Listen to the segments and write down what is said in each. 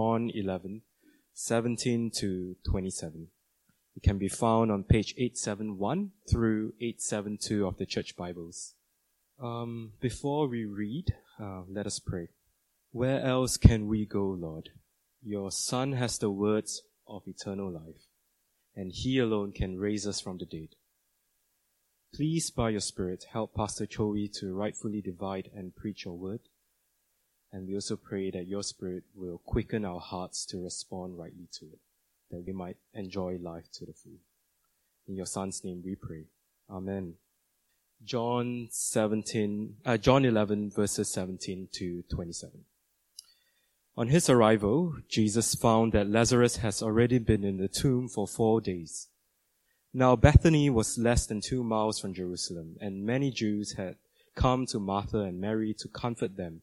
John 11, 17 to 27. It can be found on page 871 through 872 of the Church Bibles. Um, before we read, uh, let us pray. Where else can we go, Lord? Your Son has the words of eternal life, and He alone can raise us from the dead. Please, by your Spirit, help Pastor Choi to rightfully divide and preach your word. And we also pray that your Spirit will quicken our hearts to respond rightly to it, that we might enjoy life to the full. In your Son's name we pray. Amen. John 17, uh, John 11 verses 17 to 27. On his arrival, Jesus found that Lazarus has already been in the tomb for four days. Now Bethany was less than two miles from Jerusalem, and many Jews had come to Martha and Mary to comfort them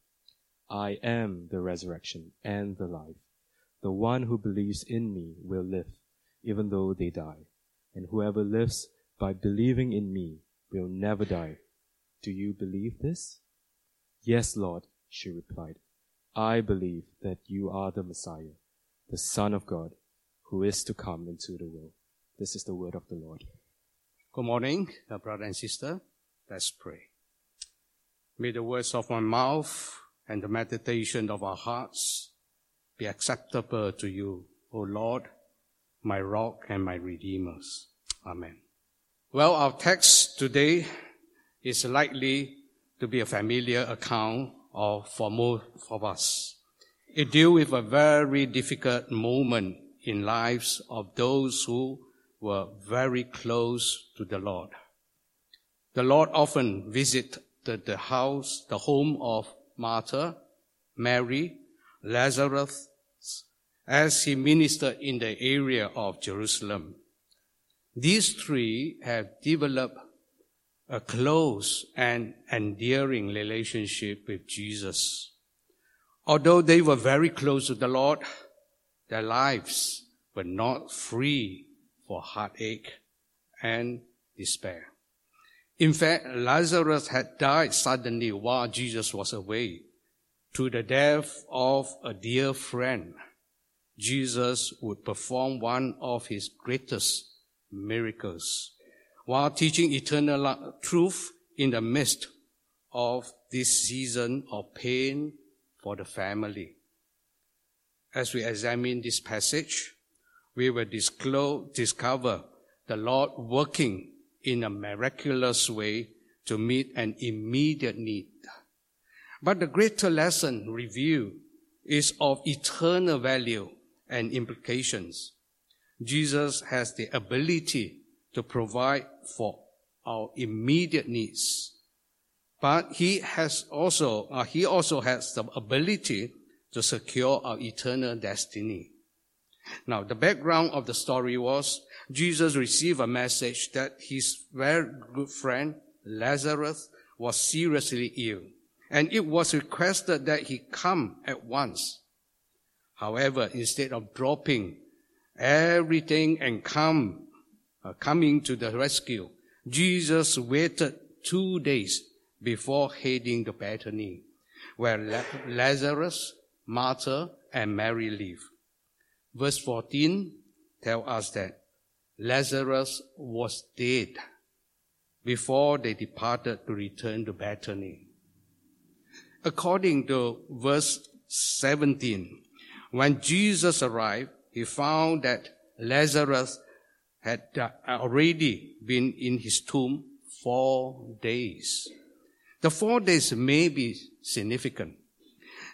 I am the resurrection and the life. The one who believes in me will live, even though they die. And whoever lives by believing in me will never die. Do you believe this? Yes, Lord, she replied. I believe that you are the Messiah, the Son of God, who is to come into the world. This is the word of the Lord. Good morning, brother and sister. Let's pray. May the words of my mouth and the meditation of our hearts be acceptable to you, O Lord, my rock and my redeemers. Amen. Well, our text today is likely to be a familiar account of, for most of us. It deals with a very difficult moment in lives of those who were very close to the Lord. The Lord often visited the house, the home of Martha, Mary, Lazarus, as he ministered in the area of Jerusalem. These three have developed a close and endearing relationship with Jesus. Although they were very close to the Lord, their lives were not free for heartache and despair. In fact, Lazarus had died suddenly while Jesus was away. To the death of a dear friend, Jesus would perform one of his greatest miracles while teaching eternal truth in the midst of this season of pain for the family. As we examine this passage, we will disclose, discover the Lord working in a miraculous way to meet an immediate need. But the greater lesson revealed is of eternal value and implications. Jesus has the ability to provide for our immediate needs. But he has also, uh, he also has the ability to secure our eternal destiny. Now, the background of the story was Jesus received a message that his very good friend Lazarus was seriously ill, and it was requested that he come at once. However, instead of dropping everything and come, uh, coming to the rescue, Jesus waited two days before heading to Bethany, where Lazarus, Martha, and Mary live. Verse 14 tells us that Lazarus was dead before they departed to return to Bethany. According to verse 17, when Jesus arrived, he found that Lazarus had uh, already been in his tomb four days. The four days may be significant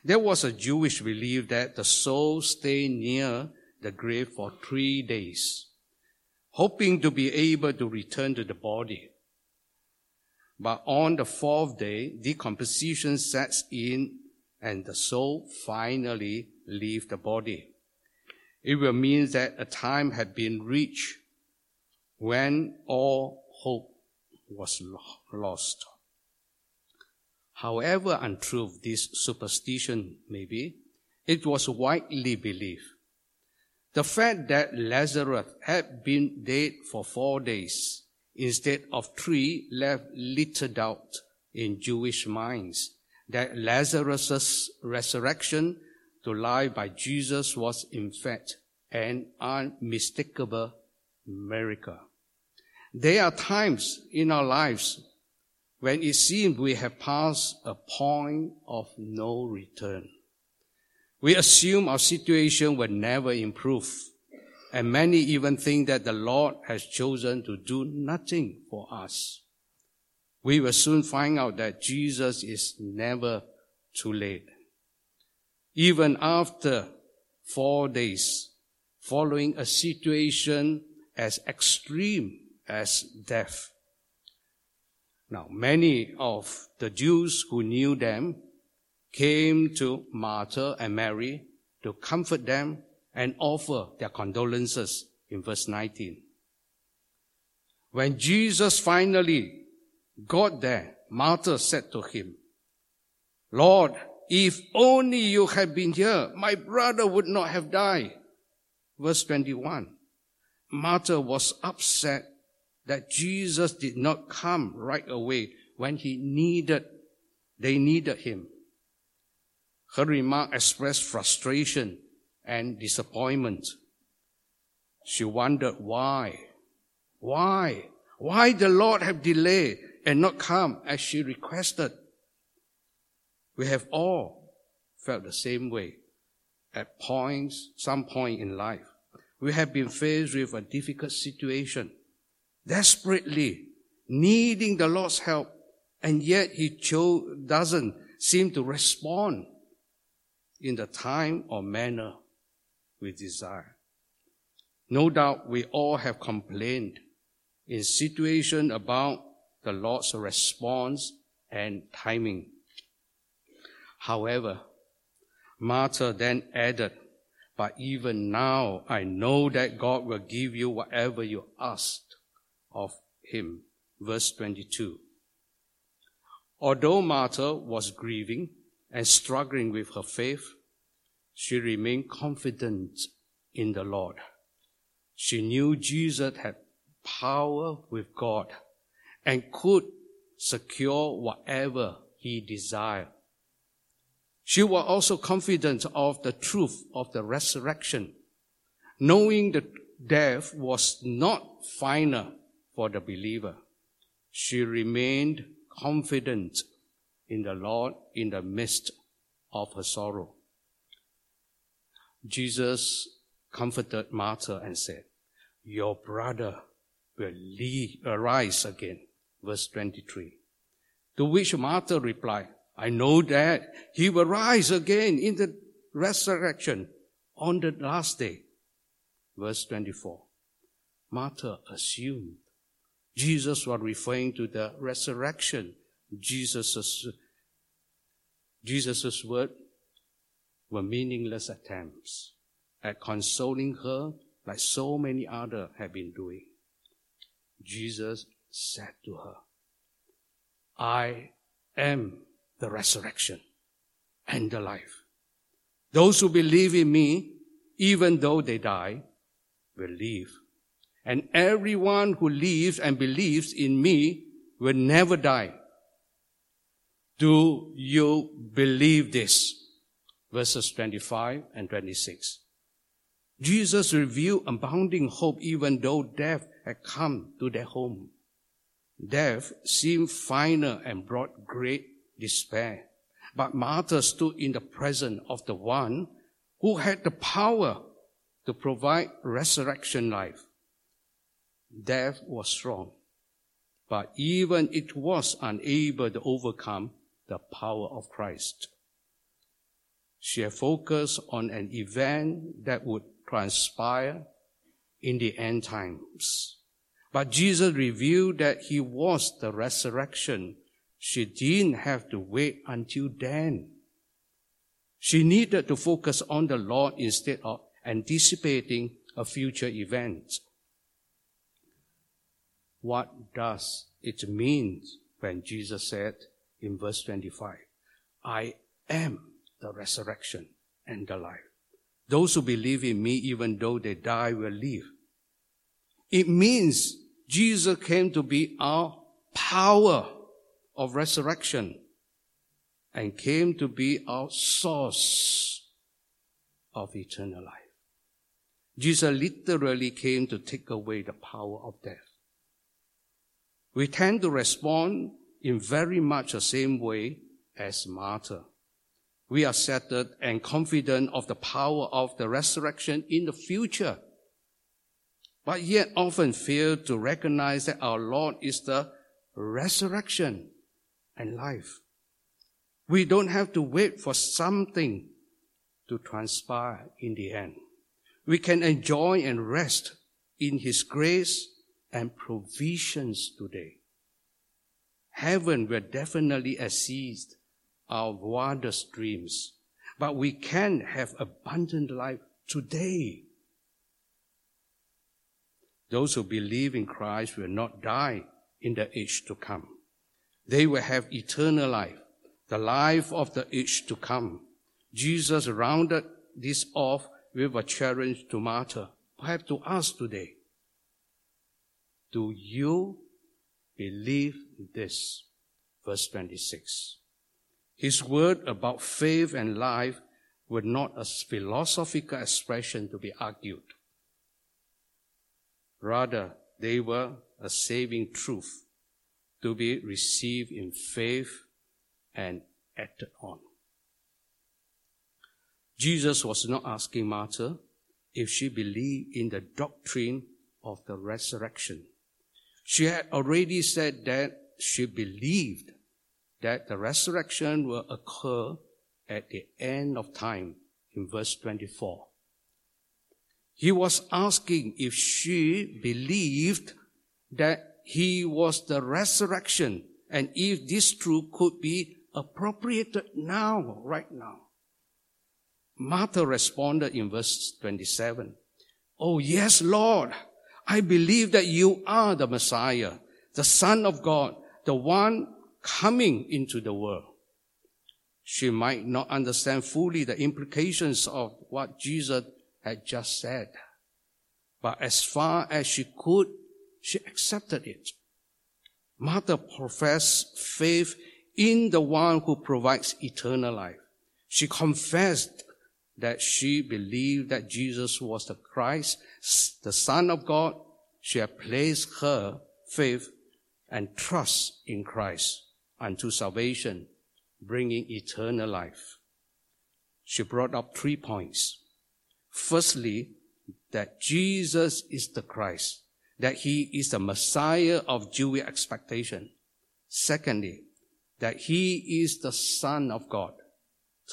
there was a Jewish belief that the soul stayed near the grave for three days, hoping to be able to return to the body. But on the fourth day, decomposition sets in and the soul finally leaves the body. It will mean that a time had been reached when all hope was lost. However untrue this superstition may be, it was widely believed. The fact that Lazarus had been dead for four days instead of three left little doubt in Jewish minds that Lazarus' resurrection to life by Jesus was in fact an unmistakable miracle. There are times in our lives when it seems we have passed a point of no return. We assume our situation will never improve, and many even think that the Lord has chosen to do nothing for us. We will soon find out that Jesus is never too late. Even after four days, following a situation as extreme as death, now, many of the Jews who knew them came to Martha and Mary to comfort them and offer their condolences in verse 19. When Jesus finally got there, Martha said to him, Lord, if only you had been here, my brother would not have died. Verse 21. Martha was upset that Jesus did not come right away when he needed, they needed him. Her remark expressed frustration and disappointment. She wondered why, why, why the Lord have delayed and not come as she requested. We have all felt the same way at points, some point in life. We have been faced with a difficult situation desperately needing the Lord's help, and yet He cho- doesn't seem to respond in the time or manner we desire. No doubt we all have complained in situation about the Lord's response and timing. However, Martha then added, but even now I know that God will give you whatever you ask of him. Verse 22. Although Martha was grieving and struggling with her faith, she remained confident in the Lord. She knew Jesus had power with God and could secure whatever he desired. She was also confident of the truth of the resurrection, knowing that death was not final for the believer. She remained confident in the Lord in the midst of her sorrow. Jesus comforted Martha and said, Your brother will leave, arise again. Verse 23. To which Martha replied, I know that he will rise again in the resurrection on the last day. Verse 24. Martha assumed Jesus was referring to the resurrection. Jesus' Jesus's word were meaningless attempts at consoling her like so many others have been doing. Jesus said to her, I am the resurrection and the life. Those who believe in me, even though they die, will live and everyone who lives and believes in me will never die. Do you believe this? Verses 25 and 26. Jesus revealed abounding hope even though death had come to their home. Death seemed final and brought great despair. But Martha stood in the presence of the one who had the power to provide resurrection life death was strong, but even it was unable to overcome the power of Christ. She had focused on an event that would transpire in the end times. But Jesus revealed that he was the resurrection. She didn't have to wait until then. She needed to focus on the Lord instead of anticipating a future event. What does it mean when Jesus said in verse 25, I am the resurrection and the life. Those who believe in me, even though they die, will live. It means Jesus came to be our power of resurrection and came to be our source of eternal life. Jesus literally came to take away the power of death. We tend to respond in very much the same way as Martha. We are settled and confident of the power of the resurrection in the future, but yet often fail to recognize that our Lord is the resurrection and life. We don't have to wait for something to transpire in the end. We can enjoy and rest in His grace and provisions today. Heaven will definitely assist our wildest dreams, but we can have abundant life today. Those who believe in Christ will not die in the age to come. They will have eternal life, the life of the age to come. Jesus rounded this off with a challenge to Martha, perhaps to us today. Do you believe this? Verse 26. His word about faith and life were not a philosophical expression to be argued. Rather, they were a saving truth to be received in faith and acted on. Jesus was not asking Martha if she believed in the doctrine of the resurrection. She had already said that she believed that the resurrection will occur at the end of time in verse 24. He was asking if she believed that he was the resurrection and if this truth could be appropriated now, right now. Martha responded in verse 27. Oh, yes, Lord. I believe that you are the Messiah, the Son of God, the one coming into the world. She might not understand fully the implications of what Jesus had just said. But as far as she could, she accepted it. Martha professed faith in the one who provides eternal life. She confessed that she believed that Jesus was the Christ, the Son of God. She had placed her faith and trust in Christ unto salvation, bringing eternal life. She brought up three points. Firstly, that Jesus is the Christ, that he is the Messiah of Jewish expectation. Secondly, that he is the Son of God.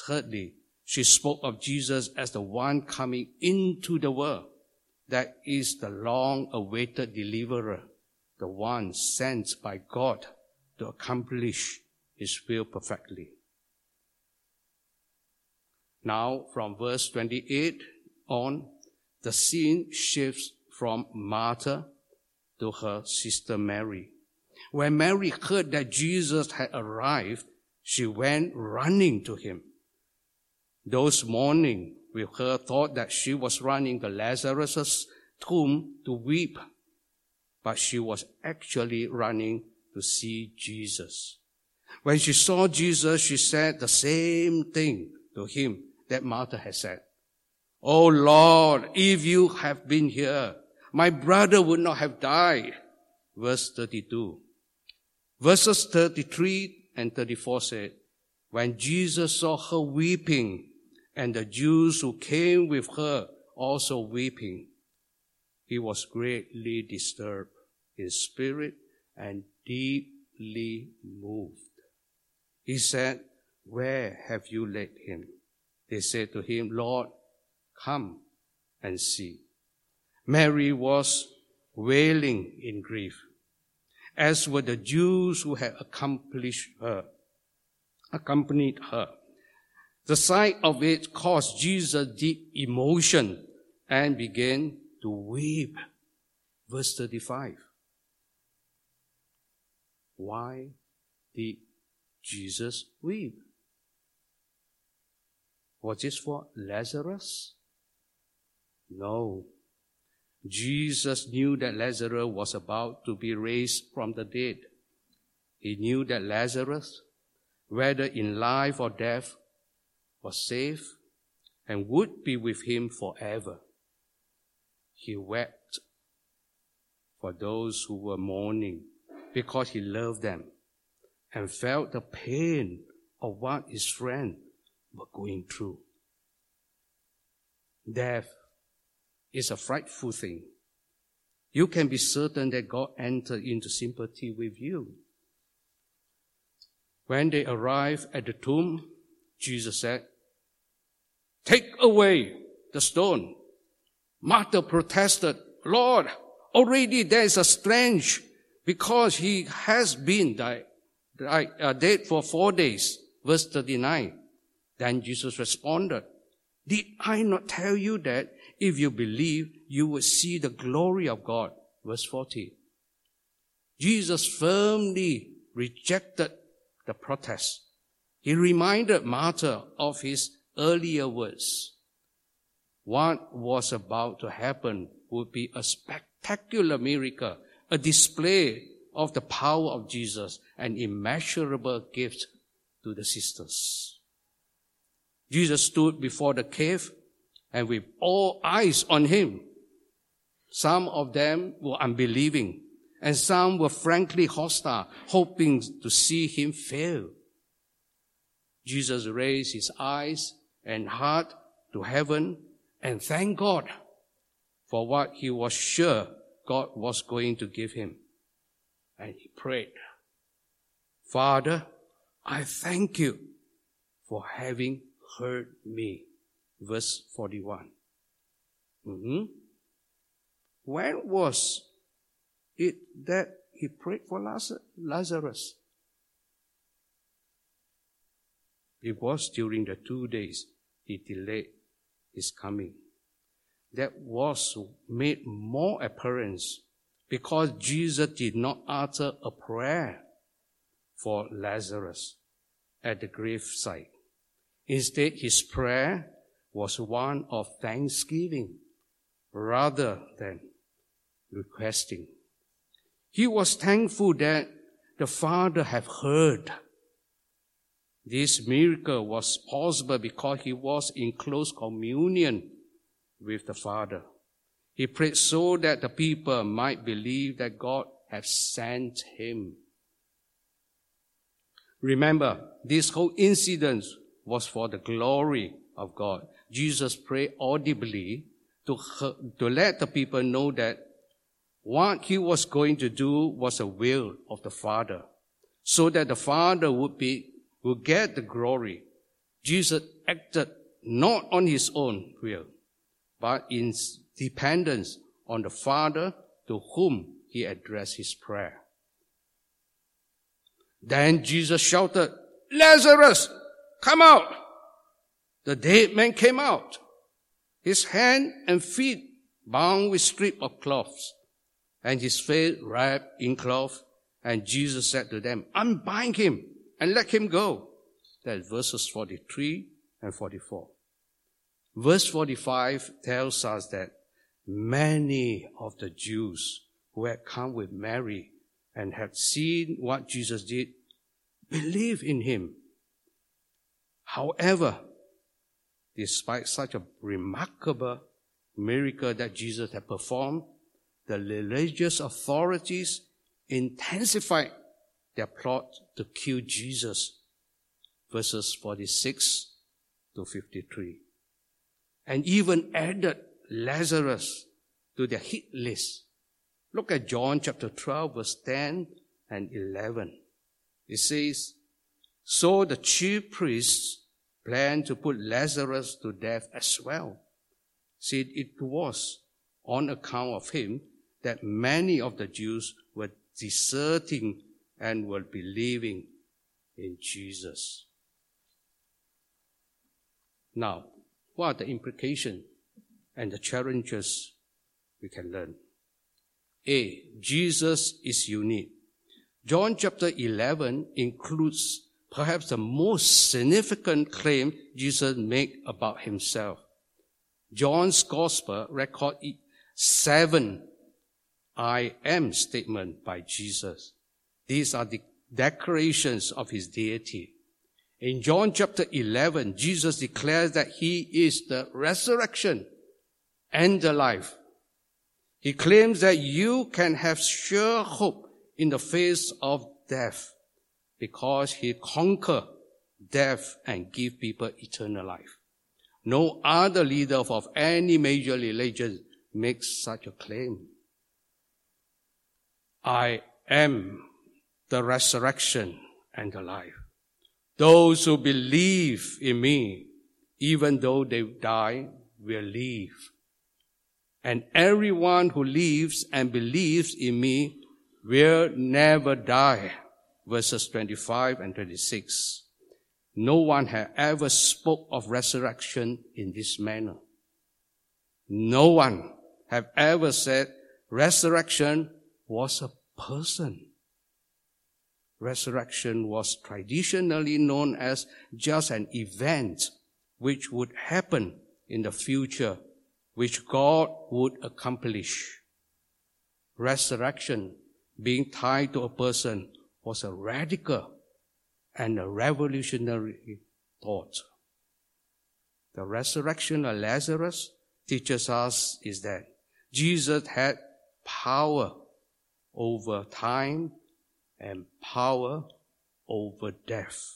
Thirdly, she spoke of Jesus as the one coming into the world. That is the long awaited deliverer, the one sent by God to accomplish his will perfectly. Now, from verse 28 on, the scene shifts from Martha to her sister Mary. When Mary heard that Jesus had arrived, she went running to him. Those mourning with her thought that she was running to Lazarus' tomb to weep, but she was actually running to see Jesus. When she saw Jesus, she said the same thing to him that Martha had said. Oh Lord, if you have been here, my brother would not have died. Verse 32. Verses 33 and 34 said, when Jesus saw her weeping and the Jews who came with her also weeping, he was greatly disturbed in spirit and deeply moved. He said, Where have you laid him? They said to him, Lord, come and see. Mary was wailing in grief, as were the Jews who had accomplished her, accompanied her. The sight of it caused Jesus deep emotion and began to weep. Verse 35. Why did Jesus weep? Was this for Lazarus? No. Jesus knew that Lazarus was about to be raised from the dead. He knew that Lazarus, whether in life or death, was safe and would be with him forever. He wept for those who were mourning because he loved them and felt the pain of what his friend were going through. Death is a frightful thing. You can be certain that God entered into sympathy with you. When they arrived at the tomb, Jesus said, Take away the stone. Martha protested, Lord, already there is a stench because he has been died, died, uh, dead for four days. Verse 39. Then Jesus responded, Did I not tell you that if you believe, you will see the glory of God? Verse 40. Jesus firmly rejected the protest. He reminded Martha of his earlier words. What was about to happen would be a spectacular miracle, a display of the power of Jesus, an immeasurable gift to the sisters. Jesus stood before the cave and with all eyes on him. Some of them were unbelieving and some were frankly hostile, hoping to see him fail. Jesus raised his eyes and heart to heaven and thank God for what he was sure God was going to give him. And he prayed, Father, I thank you for having heard me. Verse 41. Mm-hmm. When was it that he prayed for Lazarus? It was during the two days he delayed his coming. That was made more apparent because Jesus did not utter a prayer for Lazarus at the graveside. Instead, his prayer was one of thanksgiving rather than requesting. He was thankful that the Father had heard. This miracle was possible because he was in close communion with the Father. He prayed so that the people might believe that God had sent him. Remember, this whole incident was for the glory of God. Jesus prayed audibly to, to let the people know that what he was going to do was a will of the Father, so that the Father would be, would get the glory. Jesus acted not on his own will, but in dependence on the Father to whom he addressed his prayer. Then Jesus shouted, Lazarus, come out! The dead man came out, his hand and feet bound with strip of cloths and his face wrapped in cloth. And Jesus said to them, unbind him and let him go. That's verses 43 and 44. Verse 45 tells us that many of the Jews who had come with Mary and had seen what Jesus did believe in him. However, despite such a remarkable miracle that Jesus had performed, the religious authorities intensified their plot to kill Jesus. Verses 46 to 53. And even added Lazarus to their hit list. Look at John chapter 12 verse 10 and 11. It says, So the chief priests planned to put Lazarus to death as well. Said it was on account of him that many of the Jews were deserting and were believing in Jesus. Now, what are the implications and the challenges we can learn. A. Jesus is unique. John chapter 11 includes perhaps the most significant claim Jesus made about himself. John's gospel record seven I am statement by Jesus. These are the declarations of his deity. In John chapter 11, Jesus declares that he is the resurrection and the life. He claims that you can have sure hope in the face of death because he conquered death and give people eternal life. No other leader of any major religion makes such a claim. I am the resurrection and the life. Those who believe in me, even though they die, will live. And everyone who lives and believes in me will never die. Verses 25 and 26. No one had ever spoke of resurrection in this manner. No one have ever said resurrection was a person. Resurrection was traditionally known as just an event which would happen in the future, which God would accomplish. Resurrection being tied to a person was a radical and a revolutionary thought. The resurrection of Lazarus teaches us is that Jesus had power over time and power over death.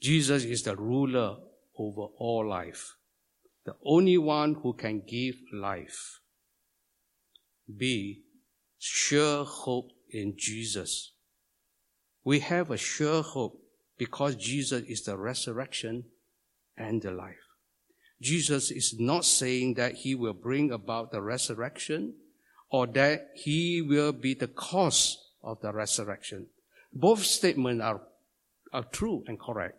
Jesus is the ruler over all life, the only one who can give life. B. Sure hope in Jesus. We have a sure hope because Jesus is the resurrection and the life. Jesus is not saying that he will bring about the resurrection or that he will be the cause of the resurrection. Both statements are, are true and correct.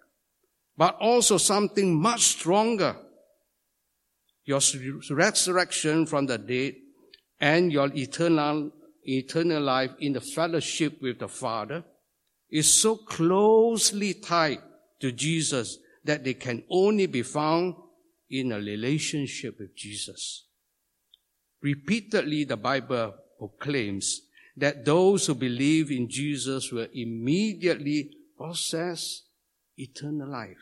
But also something much stronger. Your resurrection from the dead and your eternal, eternal life in the fellowship with the Father is so closely tied to Jesus that they can only be found in a relationship with Jesus. Repeatedly, the Bible proclaims that those who believe in Jesus will immediately possess eternal life.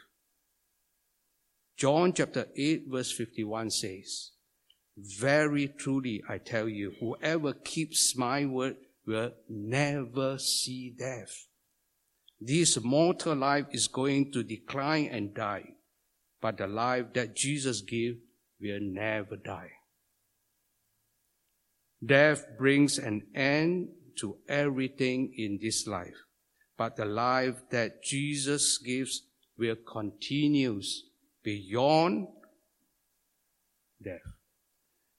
John chapter 8 verse 51 says, Very truly I tell you, whoever keeps my word will never see death. This mortal life is going to decline and die, but the life that Jesus gave will never die. Death brings an end to everything in this life, but the life that Jesus gives will continue beyond death.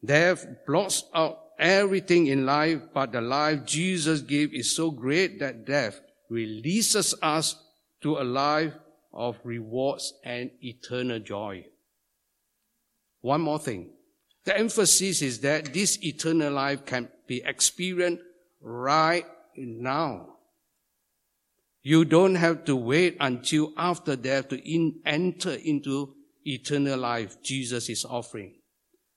Death blots out everything in life, but the life Jesus gave is so great that death releases us to a life of rewards and eternal joy. One more thing. The emphasis is that this eternal life can be experienced right now. You don't have to wait until after death to in, enter into eternal life Jesus is offering.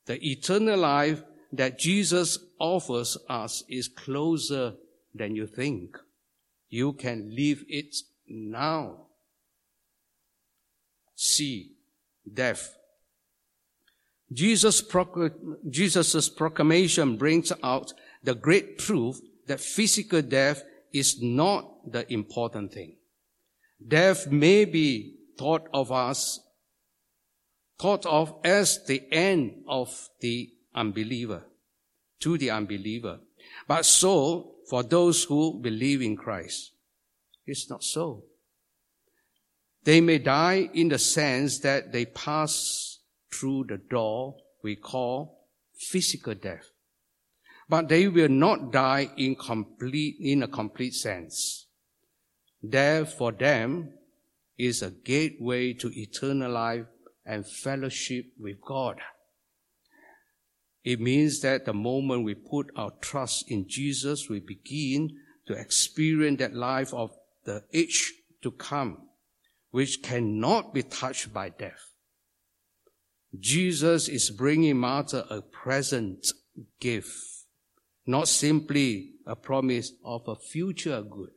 The eternal life that Jesus offers us is closer than you think. You can live it now. See death Jesus' Jesus' proclamation brings out the great truth that physical death is not the important thing. Death may be thought of us, thought of as the end of the unbeliever, to the unbeliever. But so, for those who believe in Christ, it's not so. They may die in the sense that they pass through the door we call physical death. But they will not die in complete, in a complete sense. Death for them is a gateway to eternal life and fellowship with God. It means that the moment we put our trust in Jesus, we begin to experience that life of the age to come, which cannot be touched by death. Jesus is bringing Martha a present gift, not simply a promise of a future good.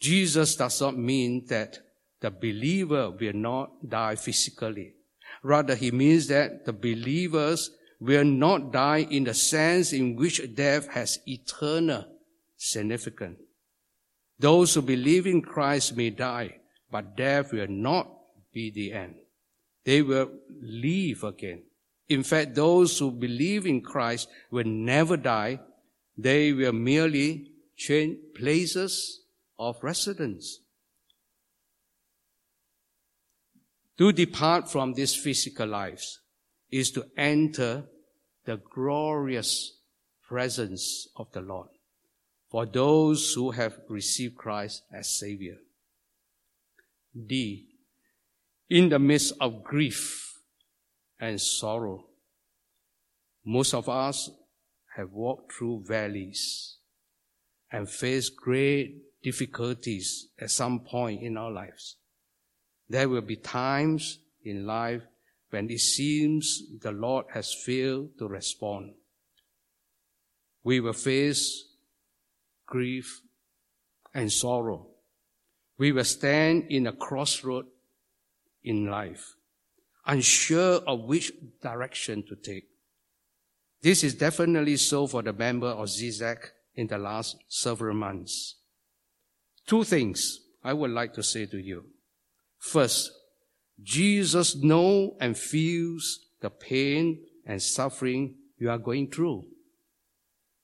Jesus does not mean that the believer will not die physically. Rather, he means that the believers will not die in the sense in which death has eternal significance. Those who believe in Christ may die, but death will not be the end. They will live again. In fact, those who believe in Christ will never die. They will merely change places of residence. To depart from this physical lives is to enter the glorious presence of the Lord for those who have received Christ as Savior. D. In the midst of grief and sorrow, most of us have walked through valleys and faced great difficulties at some point in our lives. There will be times in life when it seems the Lord has failed to respond. We will face grief and sorrow. We will stand in a crossroad in life, unsure of which direction to take. This is definitely so for the member of ZZAC in the last several months. Two things I would like to say to you. First, Jesus knows and feels the pain and suffering you are going through.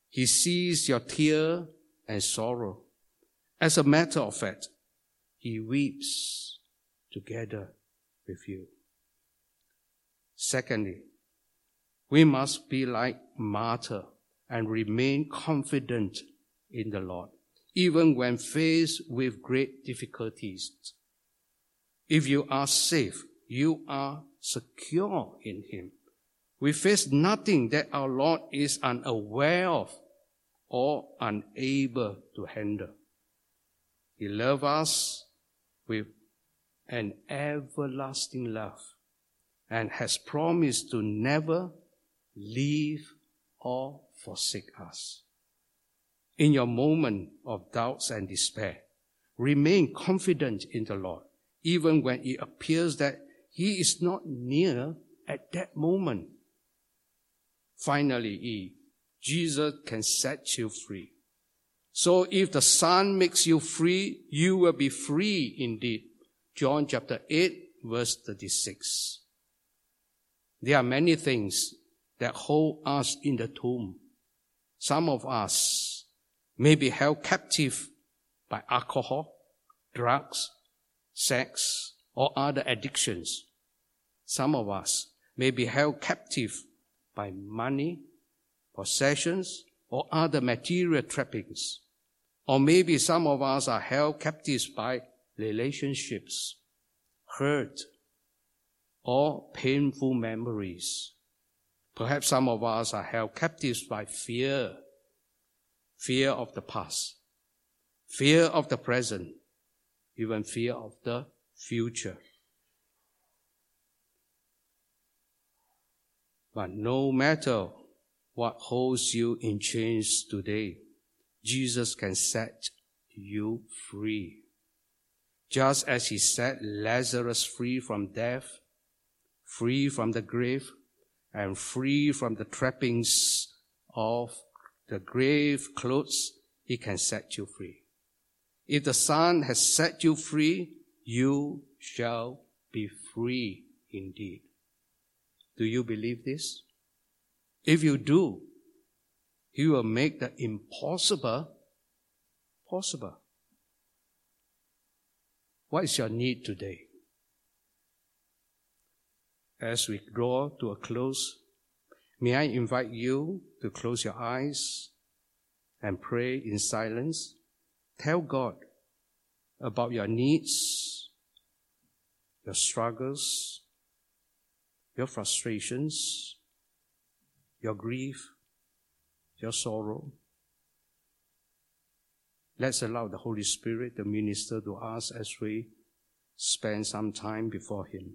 He sees your tear and sorrow. As a matter of fact, he weeps together with you. Secondly, we must be like Martha and remain confident in the Lord, even when faced with great difficulties. If you are safe, you are secure in Him. We face nothing that our Lord is unaware of or unable to handle. He loves us with an everlasting love and has promised to never leave or forsake us. In your moment of doubts and despair, remain confident in the Lord even when it appears that he is not near at that moment. Finally, E, Jesus can set you free. So if the Son makes you free, you will be free indeed. John chapter 8 verse 36. There are many things that hold us in the tomb. Some of us may be held captive by alcohol, drugs, sex, or other addictions. Some of us may be held captive by money, possessions, or other material trappings. Or maybe some of us are held captive by relationships, hurt, or painful memories. Perhaps some of us are held captive by fear, fear of the past, fear of the present, even fear of the future. But no matter what holds you in chains today, Jesus can set you free. Just as he set Lazarus free from death, free from the grave, and free from the trappings of the grave clothes, he can set you free. If the Son has set you free, you shall be free indeed. Do you believe this? If you do, He will make the impossible possible. What is your need today? As we draw to a close, may I invite you to close your eyes and pray in silence Tell God about your needs, your struggles, your frustrations, your grief, your sorrow. Let's allow the Holy Spirit to minister to us as we spend some time before Him.